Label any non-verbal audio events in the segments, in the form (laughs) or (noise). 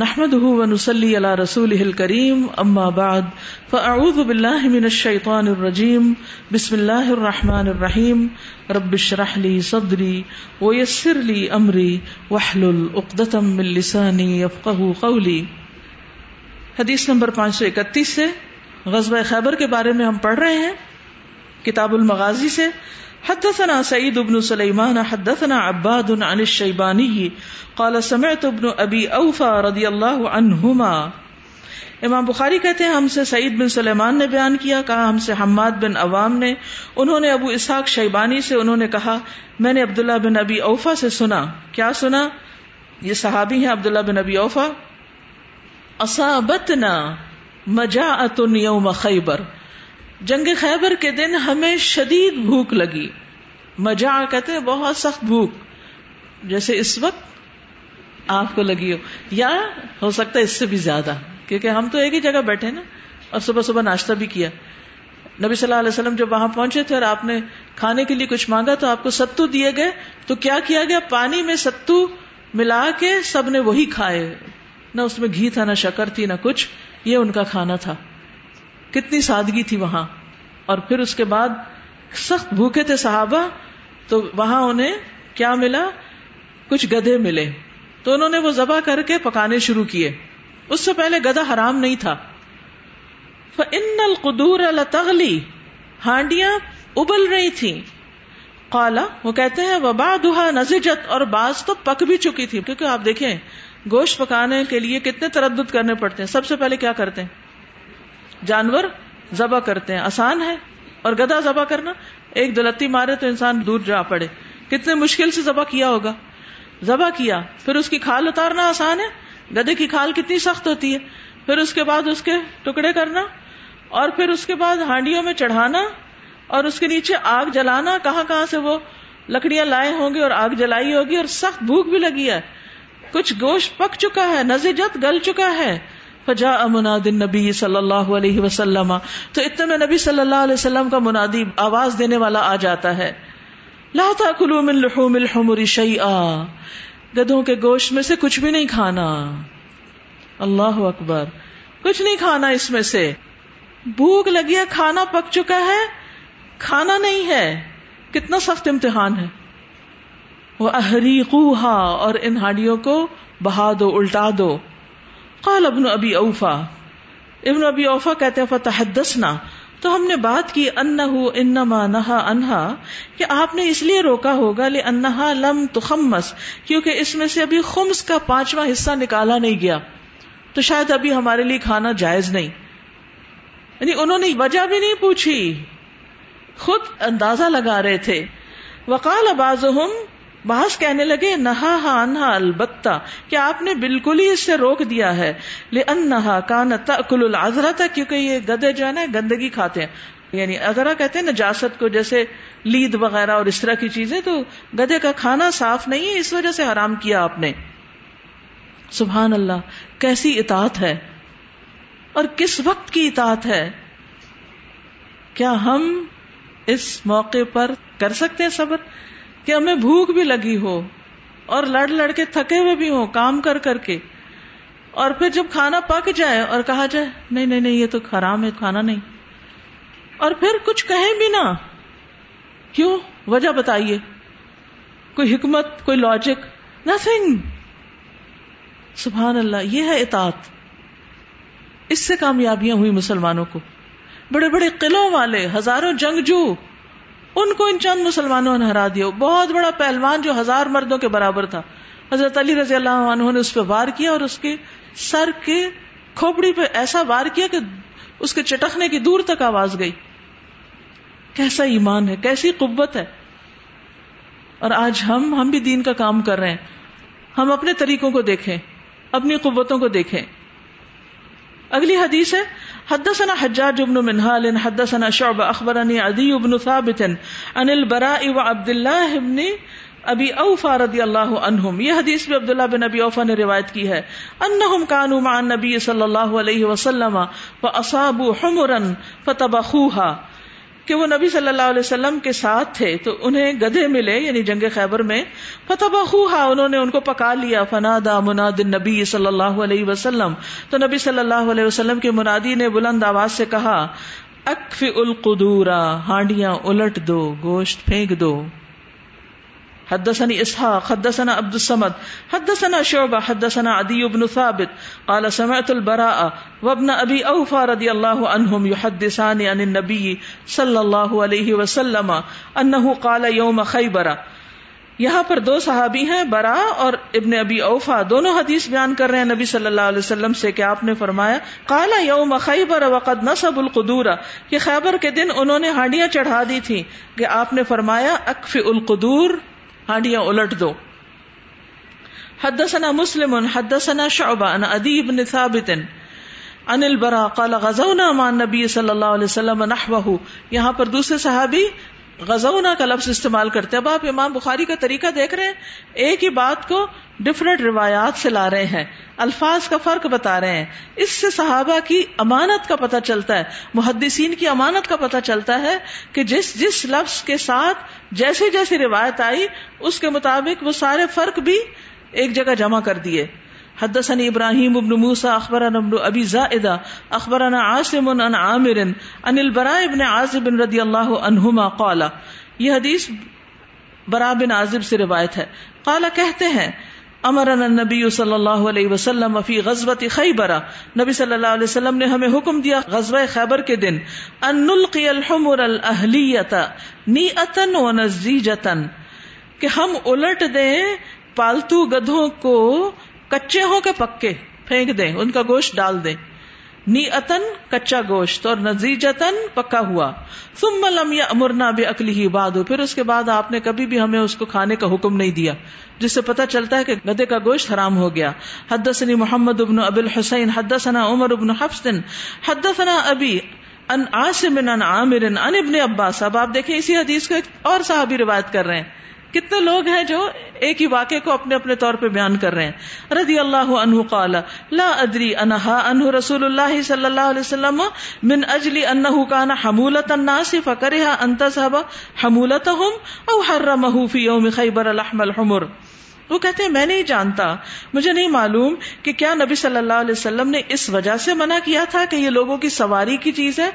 نحمده ونصلي على رسوله الكريم اما بعد فاعوذ بالله من الشيطان الرجيم، بسم الله الرحمن الرحيم، رب اشرح لي صدري ويسر لي امري واحلل عقدة من لساني يفقهوا قولي۔ حدیث نمبر 531 سے غزوہ خیبر کے بارے میں ہم پڑھ رہے ہیں، کتاب المغازی سے۔ حدثنا سعید بن سلیمان حدثنا عباد عن الشیبانی قال سمعت ابن ابی اوفا رضی اللہ عنہما امام بخاری کہتے ہیں، ہم سے سعید بن سلیمان نے بیان کیا، کہا ہم سے حماد بن عوام نے، انہوں نے ابو اسحاق شیبانی سے انہوں نے کہا، میں نے عبداللہ بن ابی اوفا سے سنا۔ کیا سنا؟ یہ صحابی ہیں عبداللہ بن ابی اوفا اصابتنا مجاعت یوم خیبر۔ جنگ خیبر کے دن ہمیں شدید بھوک لگی۔ مجا کہتے ہیں بہت سخت بھوک۔ جیسے اس وقت آپ کو لگی ہو۔ یا ہو سکتا ہے اس سے بھی زیادہ، کیونکہ ہم تو ایک ہی جگہ بیٹھے نا۔ اور صبح صبح ناشتہ بھی کیا۔ نبی صلی اللہ علیہ وسلم جب وہاں پہنچے تھے اور آپ نے کھانے کے لیے کچھ مانگا تو آپ کو ستو دیے گئے۔ تو کیا کیا گیا؟ پانی میں ستو ملا کے سب نے وہی کھائے۔ نہ اس میں گھی تھا، نہ شکر تھی، نہ کچھ۔ یہ ان کا کھانا تھا۔ کتنی سادگی تھی وہاں۔ اور پھر اس کے بعد سخت بھوکے تھے صحابہ، تو وہاں انہیں کیا ملا؟ کچھ گدے ملے۔ تو انہوں نے وہ ذبح کر کے پکانے شروع کیے۔ اس سے پہلے گدا حرام نہیں تھا۔ ان القدور التغلی ہانڈیاں ابل رہی تھی کالا وہ کہتے ہیں وبا دہا نزجت۔ اور بعض تو پک بھی چکی تھی۔ کیونکہ آپ دیکھیں، گوشت پکانے کے لیے کتنے تردد کرنے پڑتے ہیں۔ سب سے پہلے کیا کرتے ہیں؟ جانور ذبح کرتے ہیں۔ آسان ہے۔ اور گدا ذبح کرنا، ایک دلتی مارے تو انسان دور جا پڑے۔ کتنے مشکل سے ذبح کیا ہوگا۔ ذبح کیا، پھر اس کی کھال اتارنا آسان ہے۔ گدے کی کھال کتنی سخت ہوتی ہے۔ پھر اس کے بعد اس کے ٹکڑے کرنا، اور پھر اس کے بعد ہانڈیوں میں چڑھانا، اور اس کے نیچے آگ جلانا۔ کہاں کہاں سے وہ لکڑیاں لائے ہوں گے اور آگ جلائی ہوگی اور سخت بھوک بھی لگی ہے۔ کچھ گوشت پک چکا ہے، نزجت گل چکا ہے۔ فجا مناد نبی صلی اللہ علیہ وسلم۔ تو اتنے میں نبی صلی اللہ علیہ وسلم کا منادی آواز دینے والا آ جاتا ہے۔ لا تاکلوا من لحوم الحمر شیئا۔ گدھوں کے گوشت میں سے کچھ بھی نہیں کھانا۔ اللہ اکبر۔ کچھ نہیں کھانا اس میں سے۔ بھوک لگی ہے، کھانا پک چکا ہے۔ کھانا نہیں ہے۔ کتنا سخت امتحان ہے۔ وہ اہری اور ان ہاڑیوں کو بہا دو، الٹا دو۔ قال ابن ابی اوفا۔ ابن ابی اوفا کہتے ہیں، فتحدثنا۔ تو ہم نے بات کی، انہو انما نہا انہا، کہ آپ نے اس لیے روکا ہوگا لے انہا لم تخمس، کیونکہ اس میں سے ابھی خمس کا پانچواں حصہ نکالا نہیں گیا۔ تو شاید ابھی ہمارے لیے کھانا جائز نہیں۔ یعنی انہوں نے وجہ بھی نہیں پوچھی۔ خود اندازہ لگا رہے تھے۔ وقال بعضهم بحث کہنے لگے، نہا ہا انہا البتہ کہ آپ نے بالکل ہی اس سے روک دیا ہے؟ لے انہا کان تاکل العذرا تھا کیونکہ یہ گدے جو ہے نا، گندگی کھاتے ہیں۔ یعنی اذرا کہتے ہیں نجاست کو جیسے لید وغیرہ اور اس طرح کی چیزیں، تو گدے کا کھانا صاف نہیں ہے، اس وجہ سے حرام کیا آپ نے۔ سبحان اللہ، کیسی اطاعت ہے؟ اور کس وقت کی اطاعت ہے؟ کیا ہم اس موقع پر کر سکتے ہیں صبر؟ کہ ہمیں بھوک بھی لگی ہو اور لڑ لڑ کے تھکے ہوئے بھی ہوں، کام کر کر کے۔ اور پھر جب کھانا پک جائے اور کہا جائے، نہیں نہیں نہیں، یہ تو حرام ہے، کھانا نہیں۔ اور پھر کچھ کہیں بھی نہ۔ کیوں؟ وجہ بتائیے۔ کوئی حکمت، کوئی لاجک نتنگ سبحان اللہ، یہ ہے اطاعت۔ اس سے کامیابیاں ہوئی مسلمانوں کو۔ بڑے بڑے قلعوں والے، ہزاروں جنگجو۔ ان کو ان چند مسلمانوں نے ہرا دیا. بہت بڑا پہلوان جو ہزار مردوں کے برابر تھا. حضرت علی رضی اللہ عنہ نے اس پہ وار کیا اور اس کے سر کے کھوپڑی پہ ایسا وار کیا کہ اس کے چٹکنے کی دور تک آواز گئی. کیسا ایمان ہے؟ کیسی قبت ہے؟ اور آج ہم ہم بھی دین کا کام کر رہے ہیں. ہم اپنے طریقوں کو دیکھیں، اپنی قوتوں کو دیکھیں. اگلی حدیث ہے حدثنا حجاج بن منهال، حدثنا شعب اخبرني عدي بن ثابت عن البراء وعبد الله بن ابی اوفا رضی اللہ عنہم یہ حدیث بھی عبداللہ بن ابی اوفا نے روایت کی ہے۔ انہم کانوا مع النبی صلی اللہ علیہ وسلم فاصابوا حمرا فتبخوها۔ کہ وہ نبی صلی اللہ علیہ وسلم کے ساتھ تھے، تو انہیں گدھے ملے یعنی جنگ خیبر میں۔ فتح انہوں نے ان کو پکا لیا۔ فنادا مناد نبی صلی اللہ علیہ وسلم۔ تو نبی صلی اللہ علیہ وسلم کے منادی نے بلند آواز سے کہا اکف القدورا، ہانڈیاں الٹ دو، گوشت پھینک دو۔ حدثني اسحاق حدثنا عبد الصمد، حدثنا شعبة، حدثنا عدي بن ثابت، قال سمعت البراء وابن ابي اوفى رضي الله عنهم يحدثان عن النبي صلى الله عليه وسلم انه قال يوم خيبر. یہاں پر دو صحابی ہیں، برا اور ابن ابی اوفا، دونوں حدیث بیان کر رہے ہیں نبی صلی اللہ علیہ وسلم سے کہ آپ نے فرمایا کالا یوم خیبر وقد نصب القدورا کہ خیبر کے دن انہوں نے ہانڈیاں چڑھا دی تھی کہ آپ نے فرمایا اکف القدور ہانڈیاں الٹ دو۔ حدثنا مسلم، حدثنا شعبہ ان ادی بن ثابت ان البرا قال غزونا مع النبي صلی اللہ علیہ وسلم نحوه یہاں پر دوسرے صحابی غزونا کا لفظ استعمال کرتے اب آپ امام بخاری کا طریقہ دیکھ رہے ہیں۔ ایک ہی بات کو ڈفرنٹ روایات سے لا رہے ہیں۔ الفاظ کا فرق بتا رہے ہیں۔ اس سے صحابہ کی امانت کا پتہ چلتا ہے۔ محدثین کی امانت کا پتہ چلتا ہے کہ جس جس لفظ کے ساتھ جیسے جیسی روایت آئی، اس کے مطابق وہ سارے فرق بھی ایک جگہ جمع کر دیے۔ حدثني ابراهيم بن موسى اخبرنا ابن ابي زائده اخبرنا عاصم عن عامر عن البراء بن عازب رضي الله عنهما قال، یہ حدیث برا بن عازب سے روایت ہے۔ قال، کہتے ہیں، امرنا النبی صلی اللہ علیہ وسلم فی غزوت خیبر نبی صلی اللہ علیہ وسلم نے ہمیں حکم دیا غزوہ خیبر کے دن، ان نلقی الحمر الاہلیت نیئتا و کہ ہم الٹ دیں پالتو گدھوں کو کچے ہوں کے پکے، پھینک دیں، ان کا گوشت ڈال دیں۔ نی اتن کچا گوشت اور نزیجتن پکا ہوا۔ ثم لم امرنا بے اکلی ہی باد پھر اس کے بعد آپ نے کبھی بھی ہمیں اس کو کھانے کا حکم نہیں دیا، جس سے پتا چلتا ہے کہ گدے کا گوشت حرام ہو گیا۔ حدثنی محمد ابن ابی الحسین، حدثنا عمر ابن حفص، حدثنا ابی ان عاصم ان عامر ان ابن عباس۔ اب آپ دیکھیں، اسی حدیث کو ایک اور صحابی روایت کر رہے ہیں۔ کتنے لوگ ہیں جو ایک ہی واقعے کو اپنے اپنے طور پہ بیان کر رہے ہیں۔ رضی اللہ عنہ قال، لا ادری انہا انہ رسول اللہ صلی اللہ علیہ وسلم من اجلی انہو کان حمولت الناس فکرہا انتظہب حمولتهم او حرمہو فی یوم خیبر لحم الحمر۔ وہ کہتے ہیں، میں نہیں جانتا۔ مجھے نہیں معلوم کہ کیا نبی صلی اللہ علیہ وسلم نے اس وجہ سے منع کیا تھا کہ یہ لوگوں کی سواری کی چیز ہے؟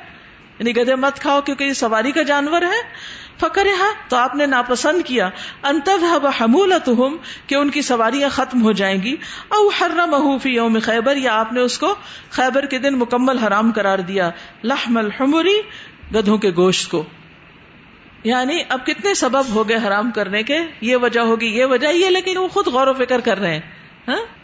یعنی گدے مت کھاؤ کیونکہ یہ سواری کا جانور ہے۔ فکر ہاں، تو آپ نے ناپسند کیا۔ انتظ حمولت کہ ان کی سواریاں ختم ہو جائیں گی۔ او حرم فی یوم خیبر، یا آپ نے اس کو خیبر کے دن مکمل حرام قرار دیا۔ لحم الحمری گدھوں کے گوشت کو۔ یعنی اب کتنے سبب ہو گئے حرام کرنے کے؟ یہ وجہ ہوگی، یہ وجہ، یہ لیکن وہ خود غور و فکر کر رہے ہیں۔ ہاں؟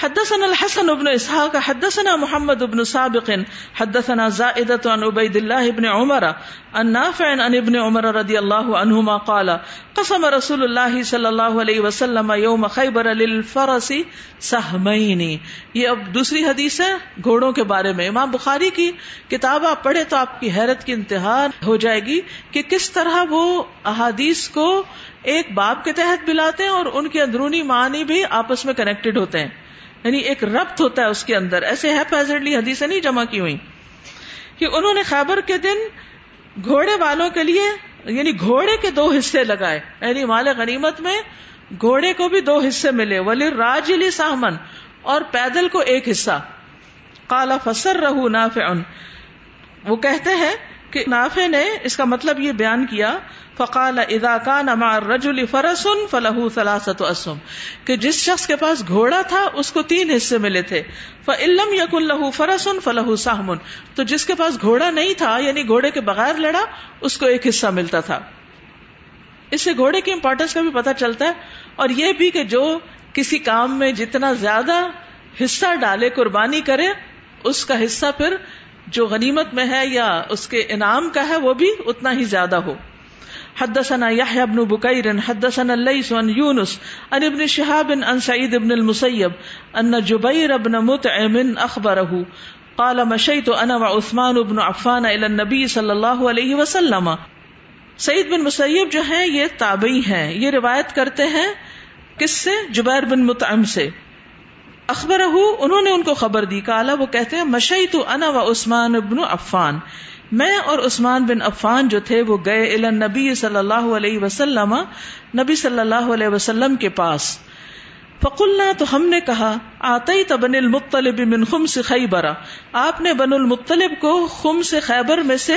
حدثنا الحسن بن اسحاق، حدثنا محمد بن سابق، حدثنا زائدة عن عبيد الله بن عمر، عن نافع عن ابن عمر رضي الله عنهما قال، قسم رسول الله صلى الله عليه وسلم يوم خيبر للفرس سهمين یہ اب دوسری حدیث ہے گھوڑوں کے بارے میں. امام بخاری کی کتاب آپ پڑھے تو آپ کی حیرت کی انتہا ہو جائے گی کہ کس طرح وہ احادیث کو ایک باب کے تحت ملاتے ہیں اور ان کے اندرونی معنی بھی آپس میں کنیکٹڈ ہوتے ہیں۔ یعنی ایک ربط ہوتا ہے اس کے اندر۔ ایسے ہے حدیثیں نہیں جمع کی ہوئی کہ انہوں نے خیبر کے دن گھوڑے والوں کے لیے یعنی گھوڑے کے دو حصے لگائے۔ یعنی مال غنیمت میں گھوڑے کو بھی دو حصے ملے۔ ولی راج ساہمن اور پیدل کو ایک حصہ۔ کالا فسر رہو ناف وہ کہتے ہیں کہ نافع نے اس کا مطلب یہ بیان کیا، فقال اذا كان مع الرجل فرس فله ثلاثه اسهم کہ جس شخص کے پاس گھوڑا تھا اس کو تین حصے ملے تھے فلم يكن له فرس فله سهم، تو جس کے پاس گھوڑا نہیں تھا یعنی گھوڑے کے بغیر لڑا، اس کو ایک حصہ ملتا تھا۔ اس سے گھوڑے کی امپورٹینس کا بھی پتہ چلتا ہے، اور یہ بھی کہ جو کسی کام میں جتنا زیادہ حصہ ڈالے، قربانی کرے، اس کا حصہ پھر جو غنیمت میں ہے یا اس کے انعام کا ہے وہ بھی اتنا ہی زیادہ ہو۔ حدثنا يحيى بن بكير حدثنا الليث عن يونس عن ابن شهاب عن سعيد بن المسيب ان جبير بن مطعم اخبره قال مشيت انا وعثمان بن عفان الى النبي صلى الله عليه وسلم۔ سعید بن مسیب جو ہیں، یہ تابعی ہیں، یہ روایت کرتے ہیں کس سے؟ جبیر بن مطعم سے۔ اخبر انہوں نے ان کو خبر دی۔ کالا، وہ کہتے ہیں مشئی تو انا و عثمان ابن عفان۔ میں اور عثمان بن عفان جو تھے، وہ گئے نبی صلی اللہ علیہ وسلم، نبی صلی اللہ علیہ وسلم کے پاس۔ فقلنا، تو ہم نے کہا آتے تبن المطلب من خم سے خیبرا آپ نے بن المطلب کو خم سے خیبر میں سے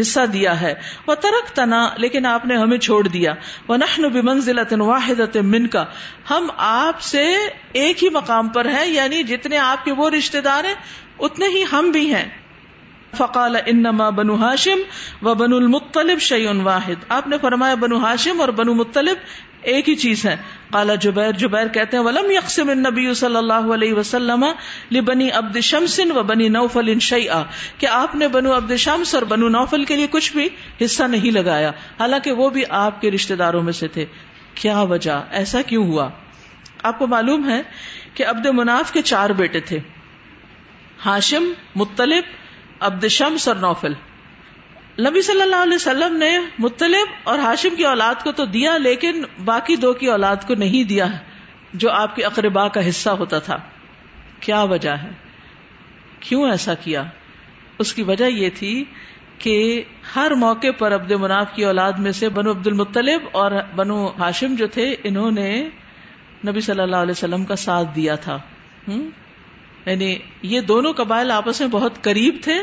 حصہ دیا ہے۔ وہ ترک تنا لیکن آپ نے ہمیں چھوڑ دیا۔ وہ نخن بنزل واحد من کا ہم آپ سے ایک ہی مقام پر ہیں یعنی جتنے آپ کے وہ رشتے دار ہیں، اتنے ہی ہم بھی ہیں۔ فقال انما بنو ہاشم و بن المطلب شعین واحد۔ آپ نے فرمایا بنو ہاشم اور بنو مطلب ایک ہی چیز ہے۔ کالا جبیر جبیر کہتے ہیں، ولم یقسم النبی صلی اللہ علیہ وسلم لبنی عبد شمسن و بنی نوفل شیئا. کہ آپ نے بنو عبد شمس اور بنو نوفل کے لیے کچھ بھی حصہ نہیں لگایا۔ حالانکہ وہ بھی آپ کے رشتے داروں میں سے تھے۔ کیا وجہ؟ ایسا کیوں ہوا؟ آپ کو معلوم ہے کہ عبد مناف کے چار بیٹے تھے۔ ہاشم مطلب عبد شمس اور نوفل۔ نبی صلی اللہ علیہ وسلم نے مطلب اور ہاشم کی اولاد کو تو دیا، لیکن باقی دو کی اولاد کو نہیں دیا، جو آپ کے اقربا کا حصہ ہوتا تھا۔ کیا وجہ ہے؟ کیوں ایسا کیا؟ اس کی وجہ یہ تھی کہ ہر موقع پر عبد مناف کی اولاد میں سے بنو عبد المطلب اور بنو ہاشم جو تھے، انہوں نے نبی صلی اللہ علیہ وسلم کا ساتھ دیا تھا۔ یعنی یہ دونوں قبائل آپس میں بہت قریب تھے۔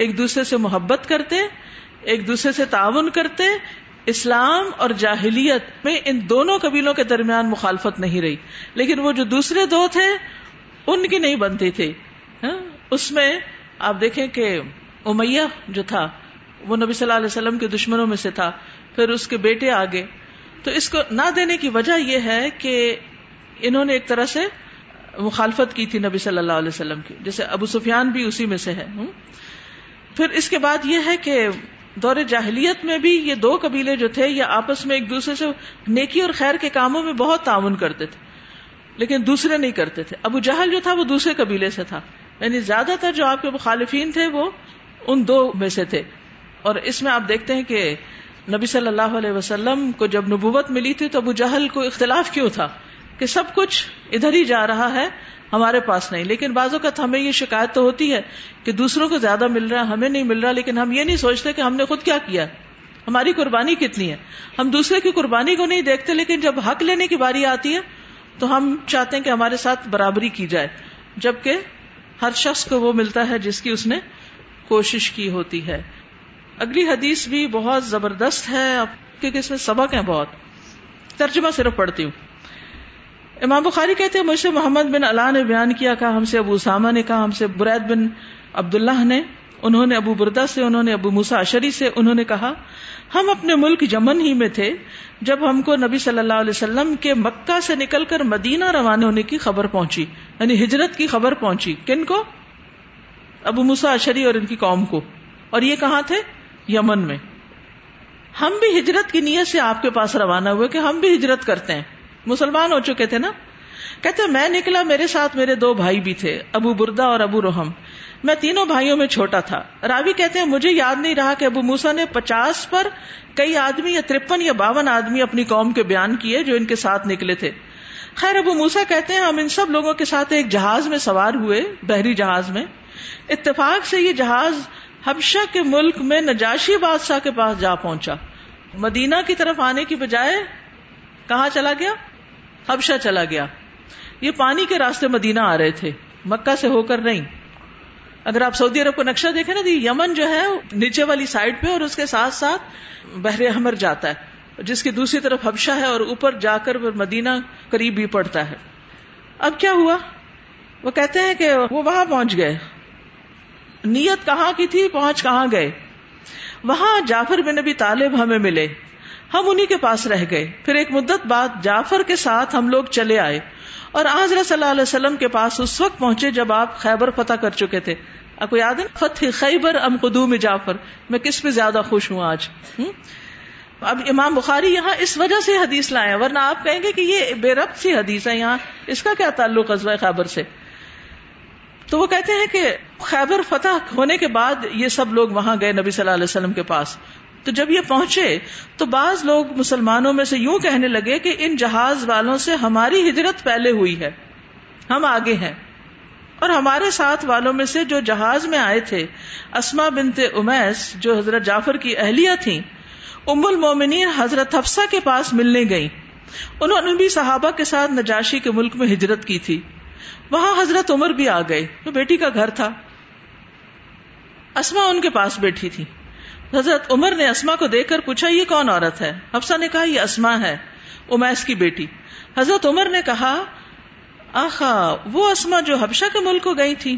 ایک دوسرے سے محبت کرتے، ایک دوسرے سے تعاون کرتے، اسلام اور جاہلیت میں ان دونوں قبیلوں کے درمیان مخالفت نہیں رہی۔ لیکن وہ جو دوسرے دو تھے، ان کی نہیں بنتی تھی۔ ہاں، اس میں آپ دیکھیں کہ امیہ جو تھا، وہ نبی صلی اللہ علیہ وسلم کے دشمنوں میں سے تھا۔ پھر اس کے بیٹے آگے۔ تو اس کو نہ دینے کی وجہ یہ ہے کہ انہوں نے ایک طرح سے مخالفت کی تھی نبی صلی اللہ علیہ وسلم کی۔ جیسے ابو سفیان بھی اسی میں سے ہے پھر اس کے بعد یہ ہے کہ دور جاہلیت میں بھی یہ دو قبیلے جو تھے یہ آپس میں ایک دوسرے سے نیکی اور خیر کے کاموں میں بہت تعاون کرتے تھے، لیکن دوسرے نہیں کرتے تھے۔ ابو جہل جو تھا وہ دوسرے قبیلے سے تھا۔ یعنی زیادہ تر جو آپ کے مخالفین تھے وہ ان دو میں سے تھے۔ اور اس میں آپ دیکھتے ہیں کہ نبی صلی اللہ علیہ وسلم کو جب نبوت ملی تھی تو ابو جہل کو اختلاف کیوں تھا کہ سب کچھ ادھر ہی جا رہا ہے ہمارے پاس نہیں۔ لیکن بعض اوقات ہمیں یہ شکایت تو ہوتی ہے کہ دوسروں کو زیادہ مل رہا ہے، ہمیں نہیں مل رہا، لیکن ہم یہ نہیں سوچتے کہ ہم نے خود کیا کیا ہماری قربانی کتنی ہے؟ ہم دوسرے کی قربانی کو نہیں دیکھتے، لیکن جب حق لینے کی باری آتی ہے، تو ہم چاہتے ہیں کہ ہمارے ساتھ برابری کی جائے۔ جبکہ ہر شخص کو وہ ملتا ہے جس کی اس نے کوشش کی ہوتی ہے۔ اگلی حدیث بھی بہت زبردست ہے، کیونکہ اس میں سبق ہے بہت۔ ترجمہ صرف پڑھتی ہوں۔ امام بخاری کہتے ہیں، مجھ سے محمد بن اللہ نے بیان کیا، کہا، ہم سے ابو اسامہ نے، کہا، ہم سے برید بن عبد اللہ نے، انہوں نے ابو بردا سے، انہوں نے ابو موسا اشری سے، انہوں نے کہا، ہم اپنے ملک جمن ہی میں تھے، جب ہم کو نبی صلی اللہ علیہ وسلم کے مکہ سے نکل کر مدینہ روانہ ہونے کی خبر پہنچی یعنی ہجرت کی خبر پہنچی، کن کو؟ ابو موسا اشری اور ان کی قوم کو۔ اور یہ کہاں تھے؟ یمن میں۔ ہم بھی ہجرت کی نیت سے آپ کے پاس روانہ ہوئے کہ ہم بھی ہجرت کرتے ہیں۔ مسلمان ہو چکے تھے نا؟ کہتے میں نکلا، میرے ساتھ میرے دو بھائی بھی تھے، ابو بردا اور ابو روحم میں تینوں بھائیوں میں چھوٹا تھا۔ راوی کہتے ہیں، مجھے یاد نہیں رہا کہ ابو موسا نے پچاس پر کئی آدمی یا ترپن یا باون آدمی اپنی قوم کے بیان کیے جو ان کے ساتھ نکلے تھے۔ خیر، ابو موسا کہتے ہیں، ہم ان سب لوگوں کے ساتھ ایک جہاز میں سوار ہوئے، بحری جہاز میں۔ اتفاق سے یہ جہاز حبشہ کے ملک میں نجاشی بادشاہ کے پاس جا پہنچا۔ مدینہ کی طرف آنے کی بجائے کہاں چلا گیا؟ حبشہ چلا گیا۔ یہ پانی کے راستے مدینہ آ رہے تھے۔ مکہ سے ہو کر نہیں۔ اگر آپ سعودی عرب کو نقشہ دیکھیں نا، تو یمن جو ہے، نیچے والی سائڈ پہ اور اس کے ساتھ ساتھ بحر احمر جاتا ہے۔ جس کی دوسری طرف حبشہ ہے اور اوپر جا کر مدینہ قریب بھی پڑتا ہے۔ اب کیا ہوا؟ وہ کہتے ہیں کہ وہ وہاں پہنچ گئے۔ نیت کہاں کی تھی؟ پہنچ کہاں گئے؟ وہاں جعفر بن نبی طالب ہمیں ملے۔ ہم انہیں کے پاس رہ گئے۔ پھر ایک مدت بعد جعفر کے ساتھ ہم لوگ چلے آئے۔ اور آج صلی اللہ علیہ وسلم کے پاس اس وقت پہنچے جب آپ خیبر فتح کر چکے تھے۔ آپ کو یاد ہے؟ فتح خیبر ام قدوم جعفر۔ میں کس پہ زیادہ خوش ہوں آج؟ اب امام بخاری یہاں اس وجہ سے حدیث لائے ورنہ آپ کہیں گے کہ یہ بے ربط سی حدیث ہے یہاں۔ اس کا کیا تعلق ازو خیبر سے؟ تو وہ کہتے ہیں کہ خیبر فتح ہونے کے بعد یہ سب لوگ وہاں گئے نبی صلی اللہ علیہ وسلم کے پاس۔ تو جب یہ پہنچے تو بعض لوگ مسلمانوں میں سے یوں کہنے لگے کہ ان جہاز والوں سے ہماری ہجرت پہلے ہوئی ہے، ہم آگے ہیں۔ اور ہمارے ساتھ والوں میں سے جو جہاز میں آئے تھے اسما بنت امیس جو حضرت جعفر کی اہلیہ تھیں، ام المومنین حضرت حفصہ کے پاس ملنے گئی انہوں نے بھی صحابہ کے ساتھ نجاشی کے ملک میں ہجرت کی تھی۔ وہاں حضرت عمر بھی آ گئے تو بیٹی کا گھر تھا۔ اسما ان کے پاس بیٹھی تھی حضرت عمر نے اسما کو دیکھ کر پوچھا، یہ کون عورت ہے؟ حفصہ نے کہا، یہ اسما ہے، امیس کی بیٹی۔ حضرت عمر نے کہا، آخا، وہ اسما جو حبشہ کے ملک کو گئی تھی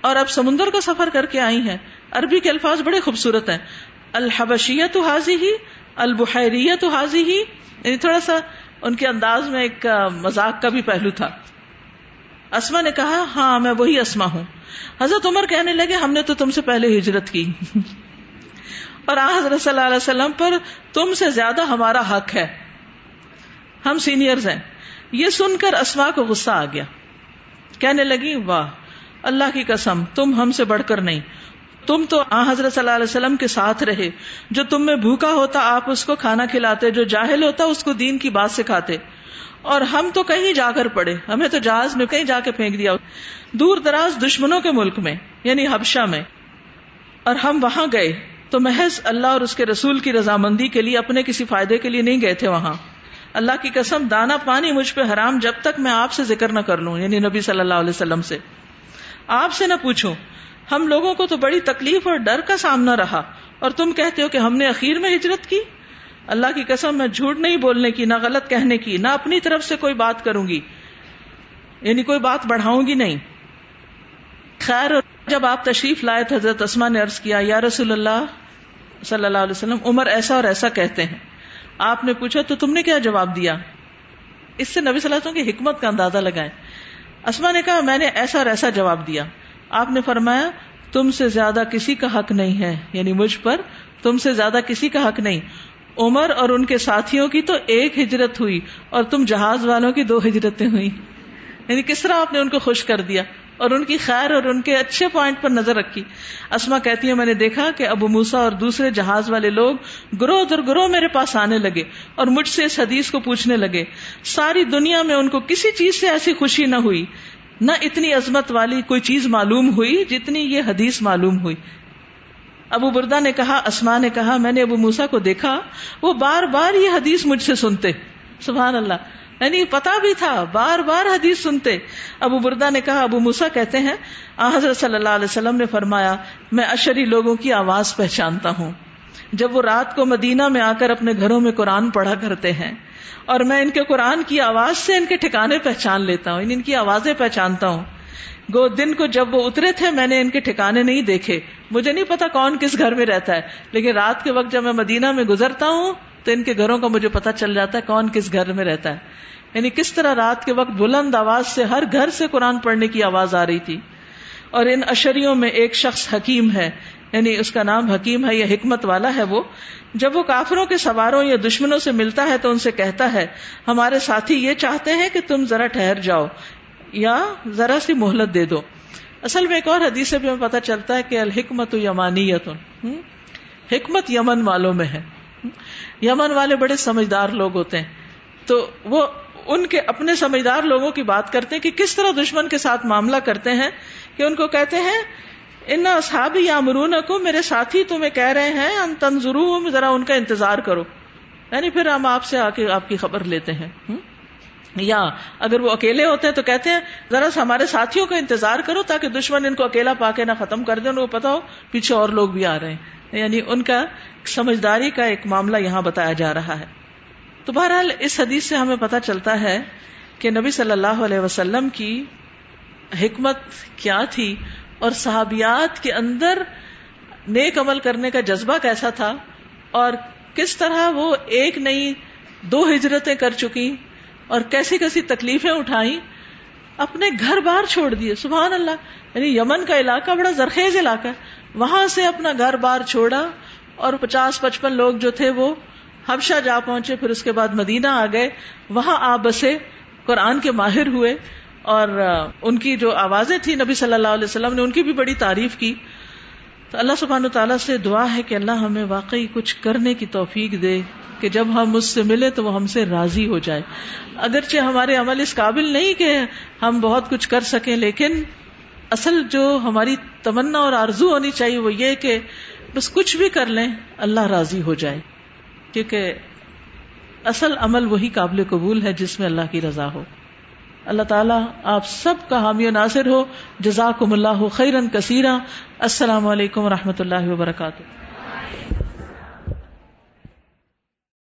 اور اب سمندر کا سفر کر کے آئی ہیں۔ عربی کے الفاظ بڑے خوبصورت ہیں۔ الحبشیت حاضی ہی البحیریت حاضی ہی یعنی تھوڑا سا ان کے انداز میں ایک مزاق کا بھی پہلو تھا۔ اسما نے کہا ہاں میں وہی اسما ہوں۔ حضرت عمر کہنے لگے، ہم نے تو تم سے پہلے ہجرت کی۔ (laughs) اور آ حضرت صلی اللہ علیہ وسلم پر تم سے زیادہ ہمارا حق ہے۔ ہم سینئرز ہیں۔ یہ سن کر اسما کو غصہ آ گیا۔ کہنے لگی، واہ، اللہ کی قسم، تم ہم سے بڑھ کر نہیں۔ تم تو آ حضرت صلی اللہ علیہ وسلم کے ساتھ رہے۔ جو تم میں بھوکا ہوتا، آپ اس کو کھانا کھلاتے۔ جو جاہل ہوتا، اس کو دین کی بات سکھاتے۔ اور ہم تو کہیں جا کر پڑے۔ ہمیں تو جہاز میں کہیں جا کے پھینک دیا۔ دور دراز دشمنوں کے ملک میں یعنی حبشہ میں۔ اور ہم وہاں گئے۔ تو محض اللہ اور اس کے رسول کی رضامندی کے لیے اپنے کسی فائدے کے لیے نہیں گئے تھے وہاں۔ اللہ کی قسم، دانا پانی مجھ پہ حرام جب تک میں آپ سے ذکر نہ کر لوں یعنی نبی صلی اللہ علیہ وسلم سے۔ آپ سے نہ پوچھوں، ہم لوگوں کو تو بڑی تکلیف اور ڈر کا سامنا رہا، اور تم کہتے ہو کہ ہم نے اخیر میں ہجرت کی؟ اللہ کی قسم، میں جھوٹ نہیں بولنے کی، نہ غلط کہنے کی، نہ اپنی طرف سے کوئی بات کروں گی۔ یعنی کوئی بات بڑھاؤں گی نہیں۔ خیر، جب آپ تشریف لائے تھے حضرت اسما نے عرض کیا، یا رسول اللہ صلی اللہ علیہ وسلم، عمر ایسا اور ایسا کہتے ہیں۔ آپ نے پوچھا، تو تم نے کیا جواب دیا؟ اس سے نبی صلی اللہ علیہ وسلم کی حکمت کا اندازہ لگائے اسما نے کہا، میں نے ایسا اور ایسا جواب دیا۔ آپ نے فرمایا، تم سے زیادہ کسی کا حق نہیں ہے۔ یعنی مجھ پر تم سے زیادہ کسی کا حق نہیں۔ عمر اور ان کے ساتھیوں کی تو ایک ہجرت ہوئی اور تم جہاز والوں کی دو ہجرتیں ہوئی۔ یعنی کس طرح آپ نے ان کو خوش کر دیا؟ اور ان کی خیر اور ان کے اچھے پوائنٹ پر نظر رکھی۔ اسما کہتی ہے میں نے دیکھا کہ ابو موسا اور دوسرے جہاز والے لوگ گروہ در گروہ میرے پاس آنے لگے اور مجھ سے اس حدیث کو پوچھنے لگے۔ ساری دنیا میں ان کو کسی چیز سے ایسی خوشی نہ ہوئی، نہ اتنی عظمت والی کوئی چیز معلوم ہوئی جتنی یہ حدیث معلوم ہوئی۔ ابو بردا نے کہا، اسما نے کہا، میں نے ابو موسا کو دیکھا، وہ بار بار یہ حدیث مجھ سے سنتے۔ سبحان اللہ۔ یعنی پتا بھی تھا، بار بار حدیث سنتے۔ ابو بردا نے کہا، ابو موسا کہتے ہیں حضرت صلی اللہ علیہ وسلم نے فرمایا، میں اشری لوگوں کی آواز پہچانتا ہوں۔ جب وہ رات کو مدینہ میں آ کر اپنے گھروں میں قرآن پڑھا کرتے ہیں، اور میں ان کے قرآن کی آواز سے ان کے ٹھکانے پہچان لیتا ہوں، ان کی آوازیں پہچانتا ہوں۔ گو، دن کو جب وہ اترے تھے، میں نے ان کے ٹھکانے نہیں دیکھے۔ مجھے نہیں پتا کون کس گھر میں رہتا ہے، لیکن رات کے وقت جب میں مدینہ میں گزرتا ہوں تو ان کے گھروں کا مجھے پتا چل جاتا ہے کون کس گھر میں رہتا ہے۔ یعنی کس طرح رات کے وقت بلند آواز سے ہر گھر سے قرآن پڑھنے کی آواز آ رہی تھی۔ اور ان اشریوں میں ایک شخص حکیم ہے۔ یعنی اس کا نام حکیم ہے یا حکمت والا ہے وہ۔ جب وہ کافروں کے سواروں یا دشمنوں سے ملتا ہے تو ان سے کہتا ہے، ہمارے ساتھی یہ چاہتے ہیں کہ تم ذرا ٹھہر جاؤ یا ذرا سی مہلت دے دو۔ اصل میں ایک اور حدیث سے بھی ہمیں پتا چلتا ہے کہ الحکمت یمانیت حکمت یمن والوں میں ہے۔ یمن والے بڑے سمجھدار لوگ ہوتے ہیں۔ تو وہ ان کے اپنے سمجھدار لوگوں کی بات کرتے ہیں کہ کس طرح دشمن کے ساتھ معاملہ کرتے ہیں کہ ان کو کہتے ہیں ان اصحاب یا امرون کو میرے ساتھی تمہیں کہہ رہے ہیں، ان تنظر ذرا ان کا انتظار کرو۔ یعنی پھر ہم آپ سے آ کے آپ کی خبر لیتے ہیں۔ یا اگر وہ اکیلے ہوتے ہیں تو کہتے ہیں، ذرا ہمارے ساتھیوں کا انتظار کرو تاکہ دشمن ان کو اکیلا پا کے نہ ختم کر دے ان کو پتا ہو، پیچھے اور لوگ بھی آ رہے ہیں۔ یعنی ان کا سمجھداری کا ایک معاملہ یہاں بتایا جا رہا ہے۔ تو بہرحال اس حدیث سے ہمیں پتا چلتا ہے کہ نبی صلی اللہ علیہ وسلم کی حکمت کیا تھی اور صحابیات کے اندر نیک عمل کرنے کا جذبہ کیسا تھا اور کس طرح وہ ایک نئی دو ہجرتیں کر چکی اور کیسی کیسی تکلیفیں اٹھائی اپنے گھر بار چھوڑ دیے۔ سبحان اللہ یعنی یمن کا علاقہ بڑا زرخیز علاقہ ہے۔ وہاں سے اپنا گھر بار چھوڑا۔ اور پچاس پچپن لوگ جو تھے وہ حبشہ جا پہنچے، پھر اس کے بعد مدینہ آ گئے۔ وہاں آپ بسے، قرآن کے ماہر ہوئے اور ان کی جو آوازیں تھیں نبی صلی اللہ علیہ وسلم نے، ان کی بھی بڑی تعریف کی۔ تو اللہ سبحانہ تعالیٰ سے دعا ہے کہ اللہ ہمیں واقعی کچھ کرنے کی توفیق دے کہ جب ہم اس سے ملے تو وہ ہم سے راضی ہو جائے۔ اگرچہ ہمارے عمل اس قابل نہیں کہ ہم بہت کچھ کر سکیں، لیکن اصل جو ہماری تمنا اور آرزو ہونی چاہیے وہ یہ کہ بس کچھ بھی کر لیں، اللہ راضی ہو جائے۔ کیونکہ اصل عمل وہی قابل قبول ہے جس میں اللہ کی رضا ہو۔ اللہ تعالیٰ آپ سب کا حامی و ناصر ہو۔ جزاکم اللہ خیرن کثیرہ السلام علیکم و رحمۃ اللہ وبرکاتہ۔